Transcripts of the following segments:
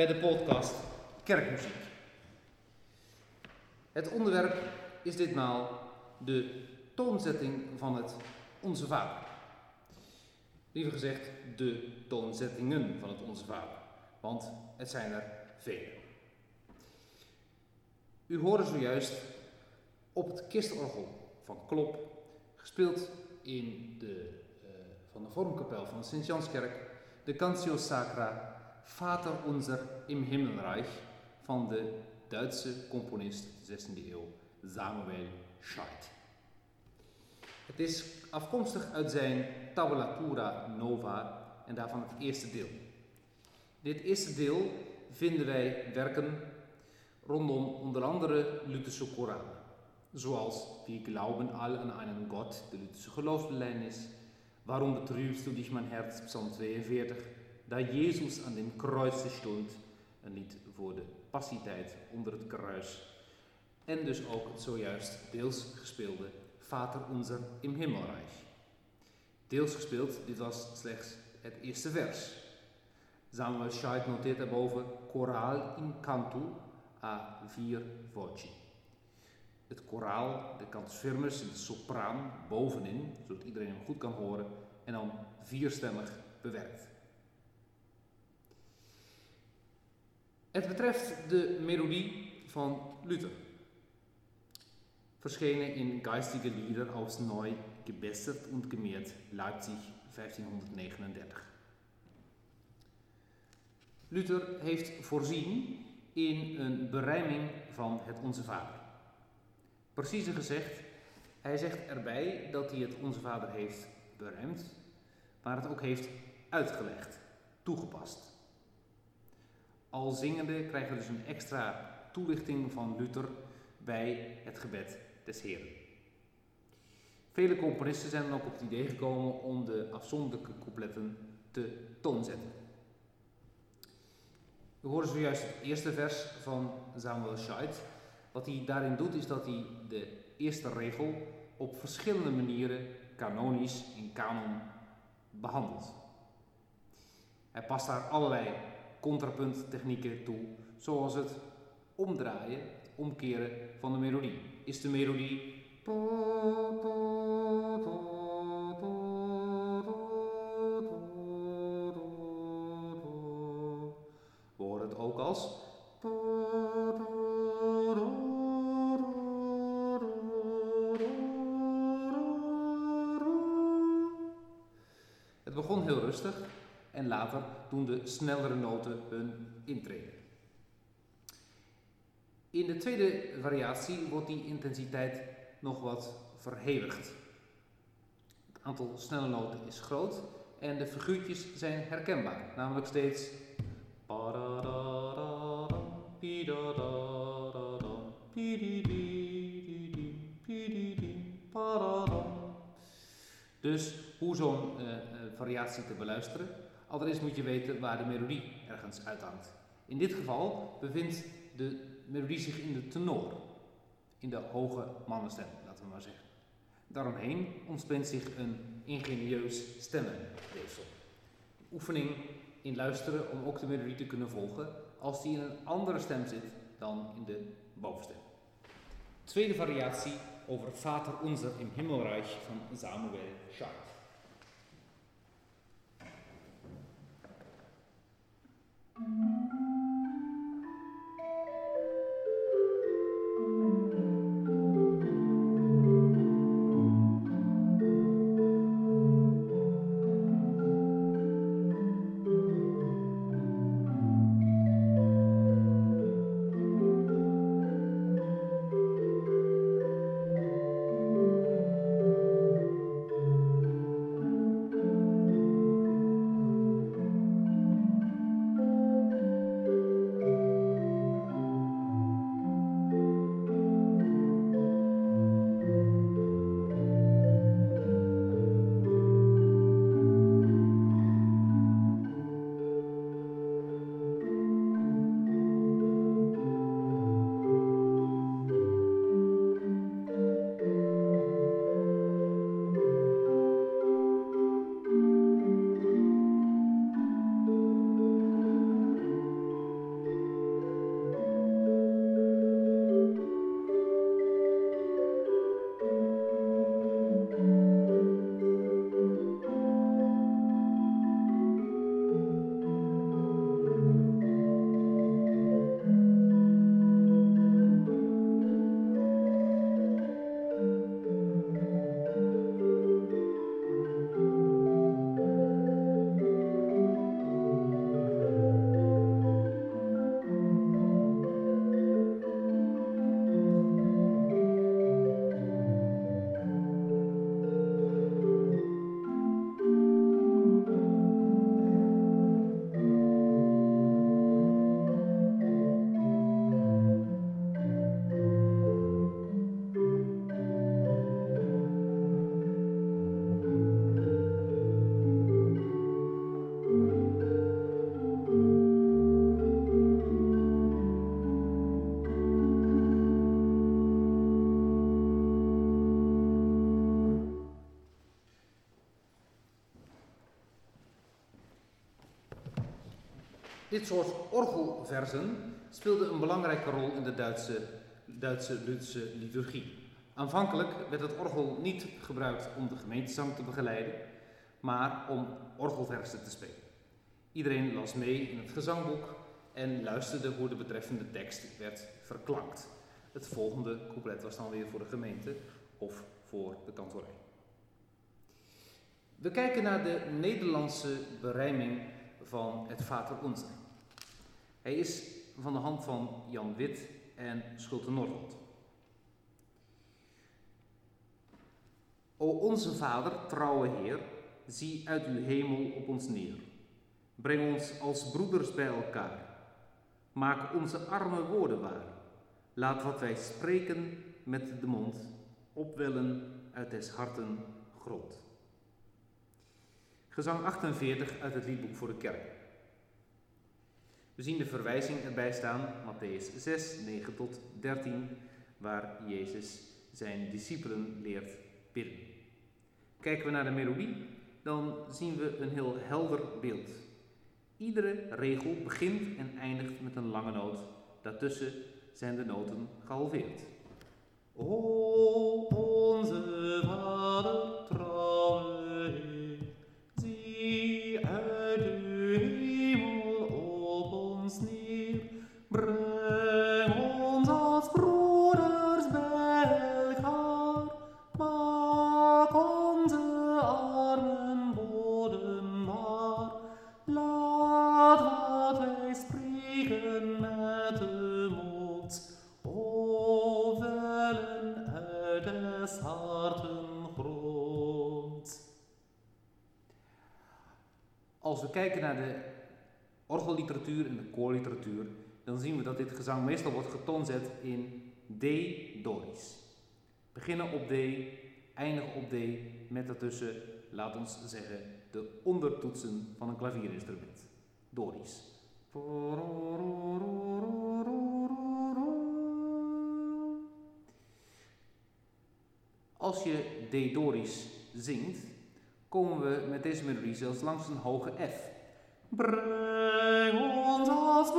bij de podcast Kerkmuziek. Het onderwerp is ditmaal de toonzetting van het Onze Vader. Liever gezegd, de toonzettingen van het Onze Vader, want het zijn er vele. U hoorde zojuist op het kistorgel van Klop, gespeeld in de, uh, van de vormkapel van de Sint-Janskerk, de Cantio Sacra Vater Unser im Himmelreich van de Duitse componist 16e eeuw Samuel Scheidt. Het is afkomstig uit zijn Tabulatura Nova en daarvan het eerste deel. Dit eerste deel vinden wij werken rondom onder andere Lutherse Koranen, zoals Wir glauben all an einen Gott, de Lutherse geloofsbelijdenis, Warum betrübst du dich, mein Herz, Psalm 42, da Jezus aan dem kruis stond, een lied voor de passietijd onder het kruis. En dus ook het zojuist deels gespeelde Vater Unser im Himmelreich. Deels gespeeld, dit was slechts het eerste vers. Samuel Scheidt noteert daarboven Choral in cantu a vier voci. Het koraal, de cantus firmus, de sopraan bovenin, zodat iedereen hem goed kan horen, en dan vierstemmig bewerkt. Het betreft de melodie van Luther, verschenen in Geistige Lieder aus Neu gebessert und gemehrt, Leipzig 1539. Luther heeft voorzien in een berijming van het Onze Vader. Preciezer gezegd, hij zegt erbij dat hij het Onze Vader heeft berijmd, maar het ook heeft uitgelegd, toegepast. Al zingende krijgen we dus een extra toelichting van Luther bij het gebed des Heren. Vele componisten zijn dan ook op het idee gekomen om de afzonderlijke coupletten te toonzetten. We horen zojuist het eerste vers van Samuel Scheidt. Wat hij daarin doet is dat hij de eerste regel op verschillende manieren kanonisch in kanon behandelt. Hij past daar allerlei contrapunttechnieken toe, zoals het omdraaien, omkeren van de melodie. Is de melodie we horen het ook als Het begon heel rustig en later doen de snellere noten hun intrede. In de tweede variatie wordt die intensiteit nog wat verhevigd. Het aantal snelle noten is groot en de figuurtjes zijn herkenbaar, namelijk steeds dus hoe zo'n uh, variatie te beluisteren? Allereerst moet je weten waar de melodie ergens uithangt. In dit geval bevindt de melodie zich in de tenor, in de hoge mannenstem, laten we maar zeggen. Daaromheen ontspint zich een ingenieus stemmenweefsel. Oefening in luisteren om ook de melodie te kunnen volgen als die in een andere stem zit dan in de bovenstem. Tweede variatie over Vater Unser im Himmelreich van Samuel Scheidt. Mm-hmm. Dit soort orgelversen speelde een belangrijke rol in de Duitse, Duitse Lutherse liturgie. Aanvankelijk werd het orgel niet gebruikt om de gemeentezang te begeleiden, maar om orgelversen te spelen. Iedereen las mee in het gezangboek en luisterde hoe de betreffende tekst werd verklankt. Het volgende couplet was dan weer voor de gemeente of voor de kantorij. We kijken naar de Nederlandse berijming van het Vater Unser. Hij is van de hand van Jan Wit en Schulte Nordholt. O onze Vader, trouwe Heer, zie uit uw hemel op ons neer. Breng ons als broeders bij elkaar. Maak onze arme woorden waar. Laat wat wij spreken met de mond opwellen uit des harten grond. Gezang 48 uit het liedboek voor de kerk. We zien de verwijzing erbij staan, Matthäus 6, 9 tot 13, waar Jezus zijn discipelen leert bidden. Kijken we naar de melodie, dan zien we een heel helder beeld. Iedere regel begint en eindigt met een lange noot. Daartussen zijn de noten gehalveerd. O onze dan zien we dat dit gezang meestal wordt getoonzet in D-Doris. Beginnen op D, eindigen op D, met daartussen, laat ons zeggen, de ondertoetsen van een klavierinstrument. Doris. Als je D-Doris zingt, komen we met deze melodie zelfs langs een hoge F. Breng ons als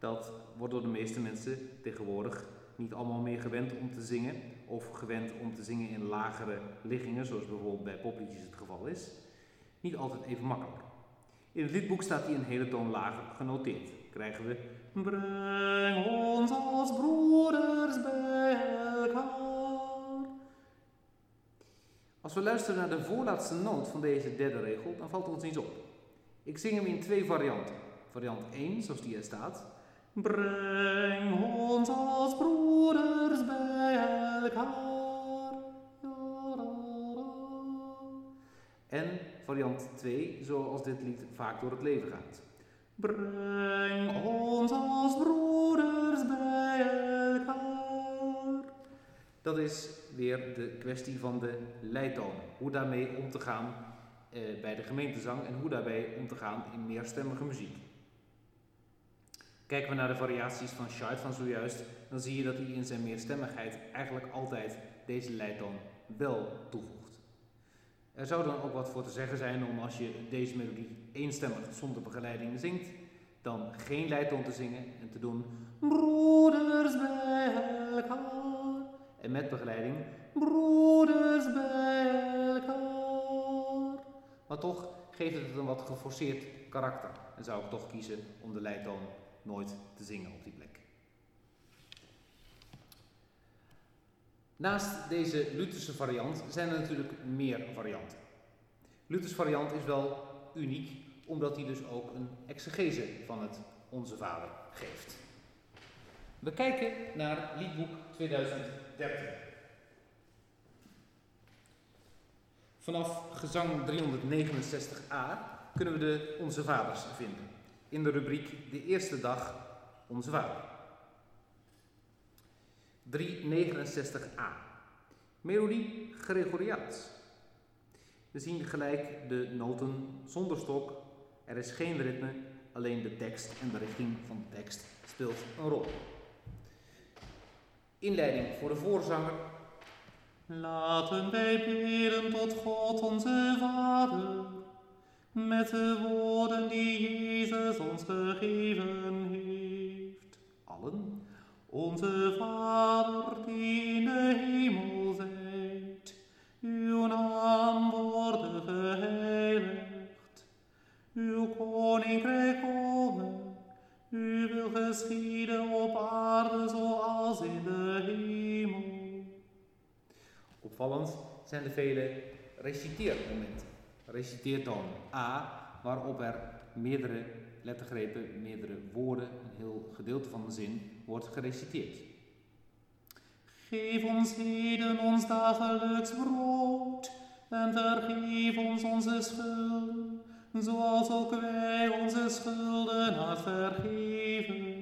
Dat wordt door de meeste mensen tegenwoordig niet allemaal meer gewend om te zingen. Of gewend om te zingen in lagere liggingen, zoals bijvoorbeeld bij popliedjes het geval is. Niet altijd even makkelijk. In het liedboek staat hij een hele toon lager genoteerd. Krijgen we Breng ons als broeders bij elkaar. Als we luisteren naar de voorlaatste noot van deze derde regel, dan valt ons iets op. Ik zing hem in twee varianten. Variant 1, zoals die er staat. Breng ons als broeders bij elkaar. En variant 2, zoals dit lied vaak door het leven gaat. Breng ons als broeders bij elkaar. Dat is weer de kwestie van de leidtoon. Hoe daarmee om te gaan eh, bij de gemeentezang en hoe daarbij om te gaan in meerstemmige muziek. Kijken we naar de variaties van Scheid van zojuist, dan zie je dat hij in zijn meerstemmigheid eigenlijk altijd deze leidtoon wel toevoegt. Er zou dan ook wat voor te zeggen zijn om als je deze melodie eenstemmig zonder begeleiding zingt, dan geen leidtoon te zingen en te doen broeders bij elkaar. En met begeleiding broeders bij elkaar. Maar toch geeft het een wat geforceerd karakter en zou ik toch kiezen om de leidtoon nooit te zingen op die plek. Naast deze Lutherse variant zijn er natuurlijk meer varianten. Luthers variant is wel uniek, omdat hij dus ook een exegese van het Onze Vader geeft. We kijken naar liedboek 2013. Vanaf gezang 369a kunnen we de Onze Vaders vinden. In de rubriek De eerste dag Onze Vader. 369a. Melodie Gregoriaans. We zien gelijk de noten zonder stok. Er is geen ritme, alleen de tekst en de richting van de tekst speelt een rol. Inleiding voor de voorzanger. Laten wij bidden tot God onze Vader. Met de woorden die Jezus ons gegeven heeft. Allen. Onze Vader die in de hemel zijt, uw naam worden geheiligd. Uw koninkrijk komen, uw wil geschieden op aarde zoals in de hemel. Opvallend zijn de vele reciteermomenten. Reciteertonen A, waarop er meerdere lettergrepen, meerdere woorden, een heel gedeelte van de zin wordt gereciteerd. Geef ons heden ons dagelijks brood en vergeef ons onze schulden, zoals ook wij onze schulden vergeven.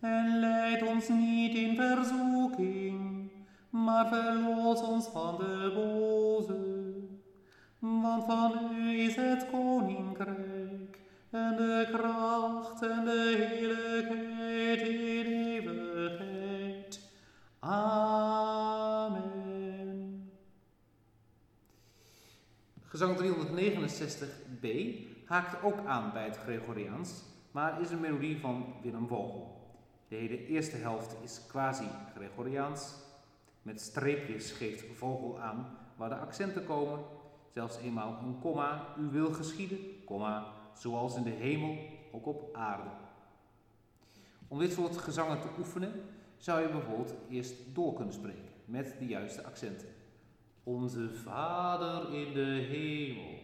En leid ons niet in verzoeking, maar verlos ons van de boze. Van u is het koninkrijk en de kracht en de heerlijkheid in eeuwigheid. Amen. Gezang 369b haakt ook aan bij het Gregoriaans, maar is een melodie van Willem Vogel. De hele eerste helft is quasi-Gregoriaans. Met streepjes geeft Vogel aan waar de accenten komen. Zelfs eenmaal een komma, u wil geschieden, komma, zoals in de hemel, ook op aarde. Om dit soort gezangen te oefenen, zou je bijvoorbeeld eerst door kunnen spreken met de juiste accenten. Onze Vader in de hemel,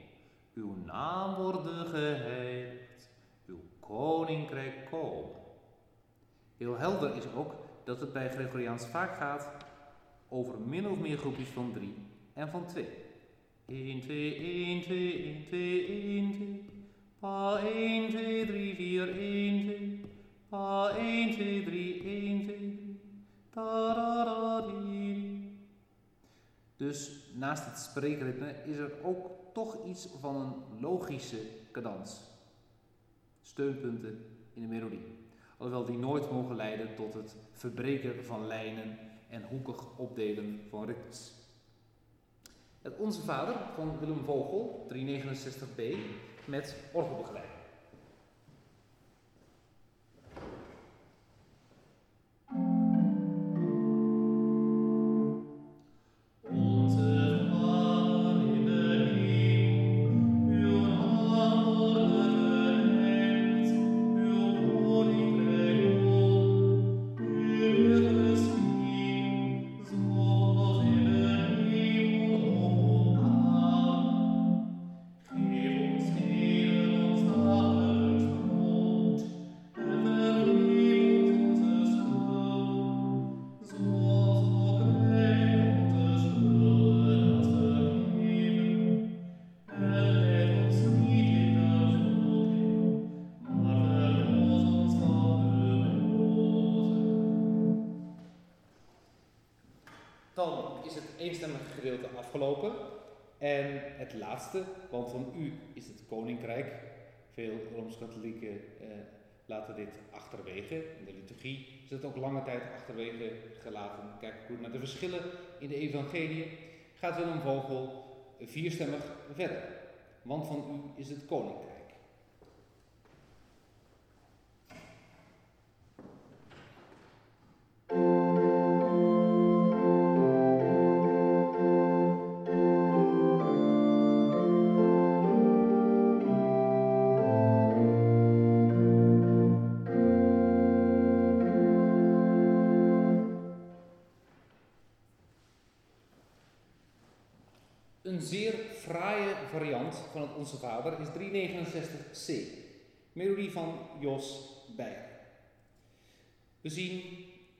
uw naam worden geheiligd, uw koninkrijk komen. Heel helder is ook dat het bij Gregoriaans vaak gaat over min of meer groepjes van drie en van twee. 1, 2, 1, 2, 1, 2, 1, 2. Pa 1, 2, 3, 4, 1, 2. Pa 1, 2, 3, 1, 2. Da, da, da. Dus naast het spreekritme is er ook toch iets van een logische cadans. Steunpunten in de melodie. Alhoewel die nooit mogen leiden tot het verbreken van lijnen en hoekig opdelen van ritmes. Het Onze Vader van Willem Vogel, 369b, met orgelbegeleiding. Is het eenstemmige gedeelte afgelopen. En het laatste, want van u is het koninkrijk. Veel Rooms-Katholieken eh, laten dit achterwege. In de liturgie is het ook lange tijd achterwege gelaten. Kijk goed naar de verschillen in de evangelie. Gaat Willem Vogel vierstemmig verder. Want van u is het koninkrijk. Variant van het Onze Vader is 369c, melodie van Jos Beijer. We zien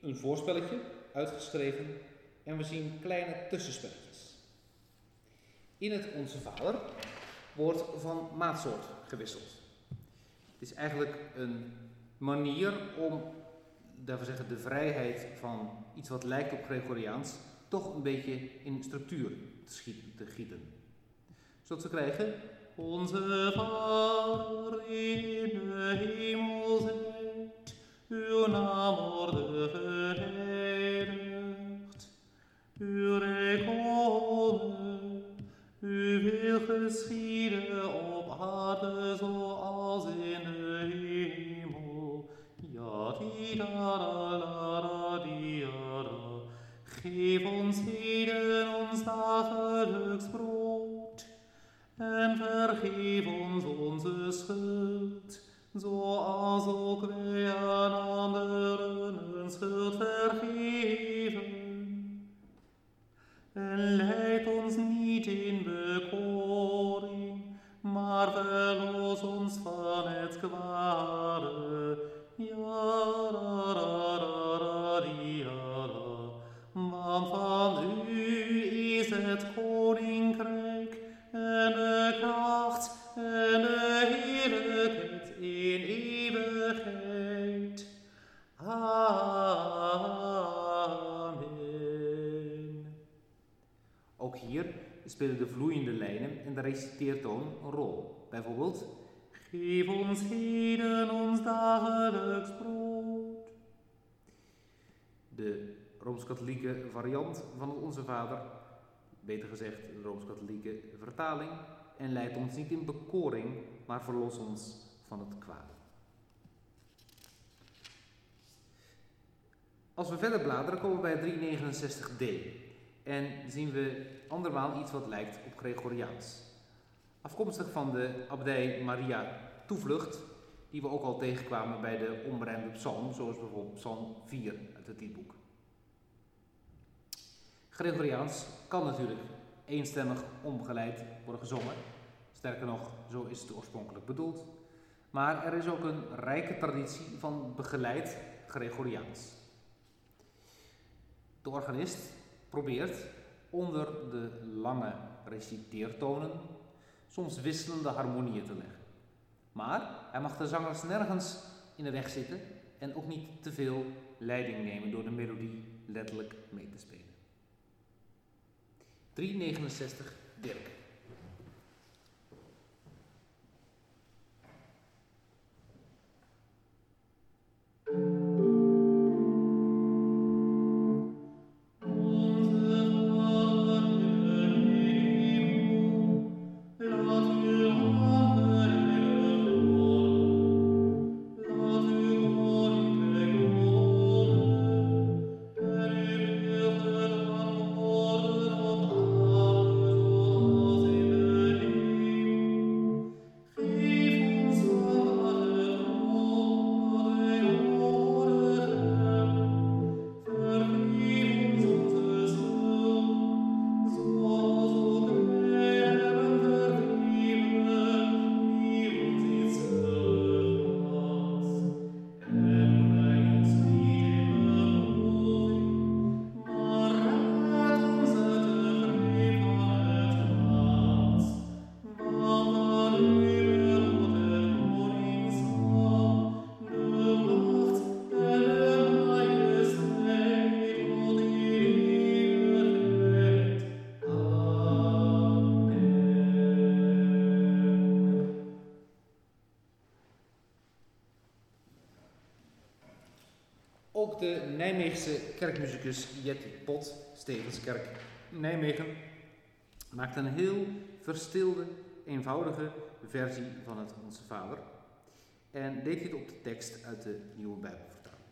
een voorspelletje uitgeschreven en we zien kleine tussenspelletjes. In het Onze Vader wordt van maatsoort gewisseld. Het is eigenlijk een manier om, we zeggen, de vrijheid van iets wat lijkt op Gregoriaans toch een beetje in structuur te, schieten, te gieten. Zodat we krijgen Onze Vader in de hemel zijt, uw naam worden geheiligd. Uw rijk komen, wil geschieden op zoals in de hemel. Ja, di da da la da di da da. Geef ons heden En vergeef ons onze schuld, zoals ook wij aan anderen hun schuld vergeven. En leid ons niet in bekoring, maar verlos ons van het kwade. Ja, spelen de vloeiende lijnen en de reciteertoon een rol. Bijvoorbeeld, Geef ons heden ons dagelijks brood. de Rooms-Katholieke variant van het Onze Vader, beter gezegd de Rooms-Katholieke vertaling, en leid ons niet in bekoring, maar verlos ons van het kwade. Als we verder bladeren komen we bij 369d en zien we andermaal iets wat lijkt op Gregoriaans. Afkomstig van de abdij Maria Toevlucht, die we ook al tegenkwamen bij de onberijmde psalm, zoals bijvoorbeeld psalm 4 uit het liedboek. Gregoriaans kan natuurlijk eenstemmig omgeleid worden gezongen. Sterker nog, zo is het oorspronkelijk bedoeld. Maar er is ook een rijke traditie van begeleid Gregoriaans. De organist probeert onder de lange reciteertonen soms wisselende harmonieën te leggen. Maar hij mag de zangers nergens in de weg zitten en ook niet te veel leiding nemen door de melodie letterlijk mee te spelen. 369 Dirk. Nijmeegse kerkmuzikus Jetty Pot, Stevenskerk Nijmegen, maakt een heel verstilde, eenvoudige versie van het Onze Vader. En deed dit op de tekst uit de Nieuwe Bijbelvertaling.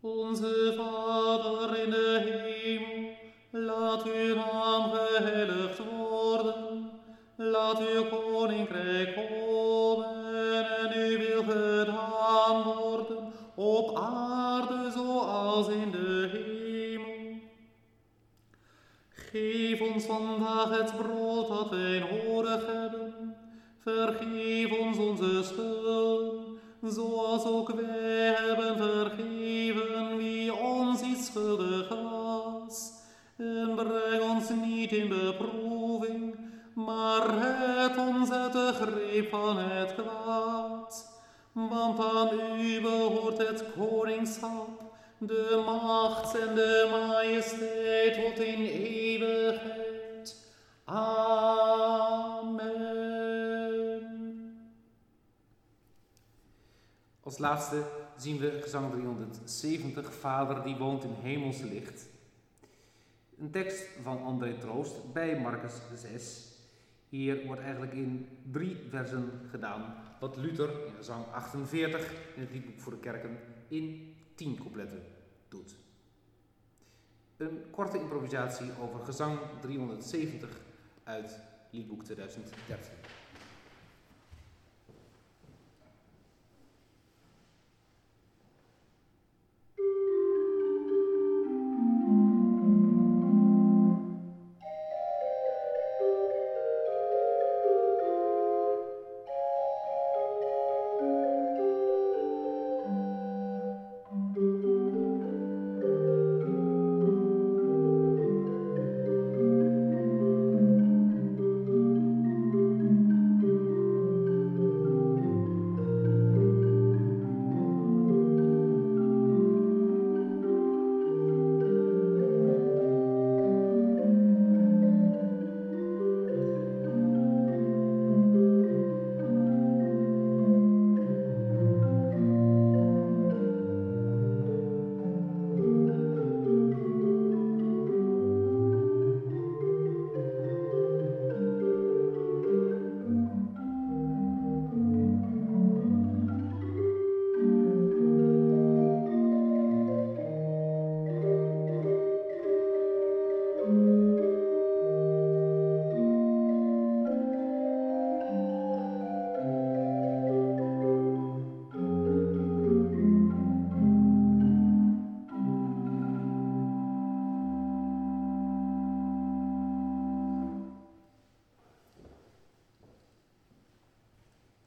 Onze Vader in de hemel, laat uw naam geheiligd worden. Laat uw koninkrijk komen vandaag het brood dat wij nodig hebben. Vergeef ons onze schuld, zoals ook wij hebben vergeven wie ons iets schuldig was. En breng ons niet in beproeving, maar red ons uit de greep van het kwaad. Want aan u behoort het koningschap, de macht en de majesteit tot in eeuwigheid. Amen. Als laatste zien we gezang 370, Vader die woont in hemels licht. Een tekst van André Troost bij Marcus 6, Hier wordt eigenlijk in drie versen gedaan wat Luther in gezang 48 in het liedboek voor de kerken in tien coupletten doet. Een korte improvisatie over gezang 370 uit liedboek 2013.